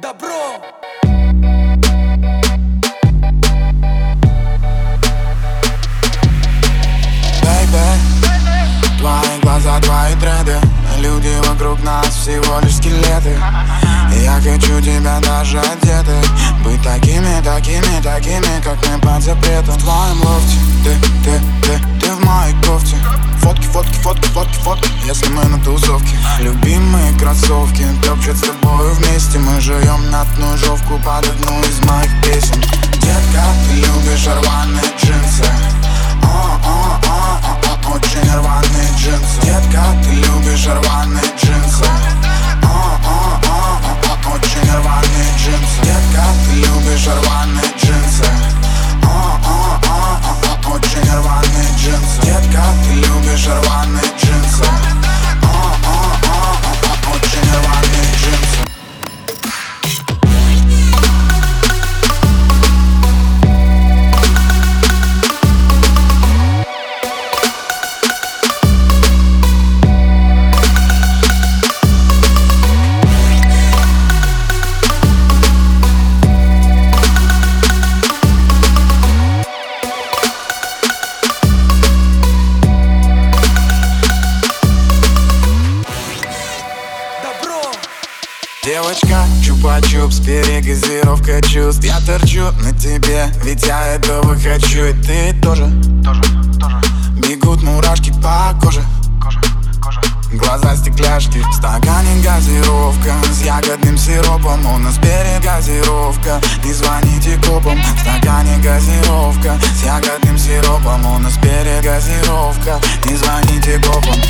Добро! Бэйби, твои глаза, твои треды Люди вокруг нас всего лишь скелеты. Я хочу тебя даже одетой Быть такими, такими, такими, как мы под запретом. В твоем лофте, ты, ты, ты, ты в моей кофте Фотки, фотки, фотки, фотки, Если мы на тусовке Любимые кроссовки Топчат с тобою вместе Мы живем на ножовку под одну из моих песен. Детка, ты любишь рваные джинсы. О, очень рваные джинсы. Детка, ты любишь рваные джинсы. О, очень рваные джинсы. Детка, ты любишь рваные джинсы. О, очень рваные джинсы. Детка, ты любишь рваные Девочка, чупа-чупс, перегазировка чувств. Я торчу на тебе, ведь я этого хочу И ты тоже, тоже, тоже. Бегут мурашки по коже, коже, коже. Глаза стекляшки, в стакане газировка С ягодным сиропом, у нас перегазировка. Не звоните копам, в стакане газировка С ягодным сиропом, у нас перегазировка. Не звоните копам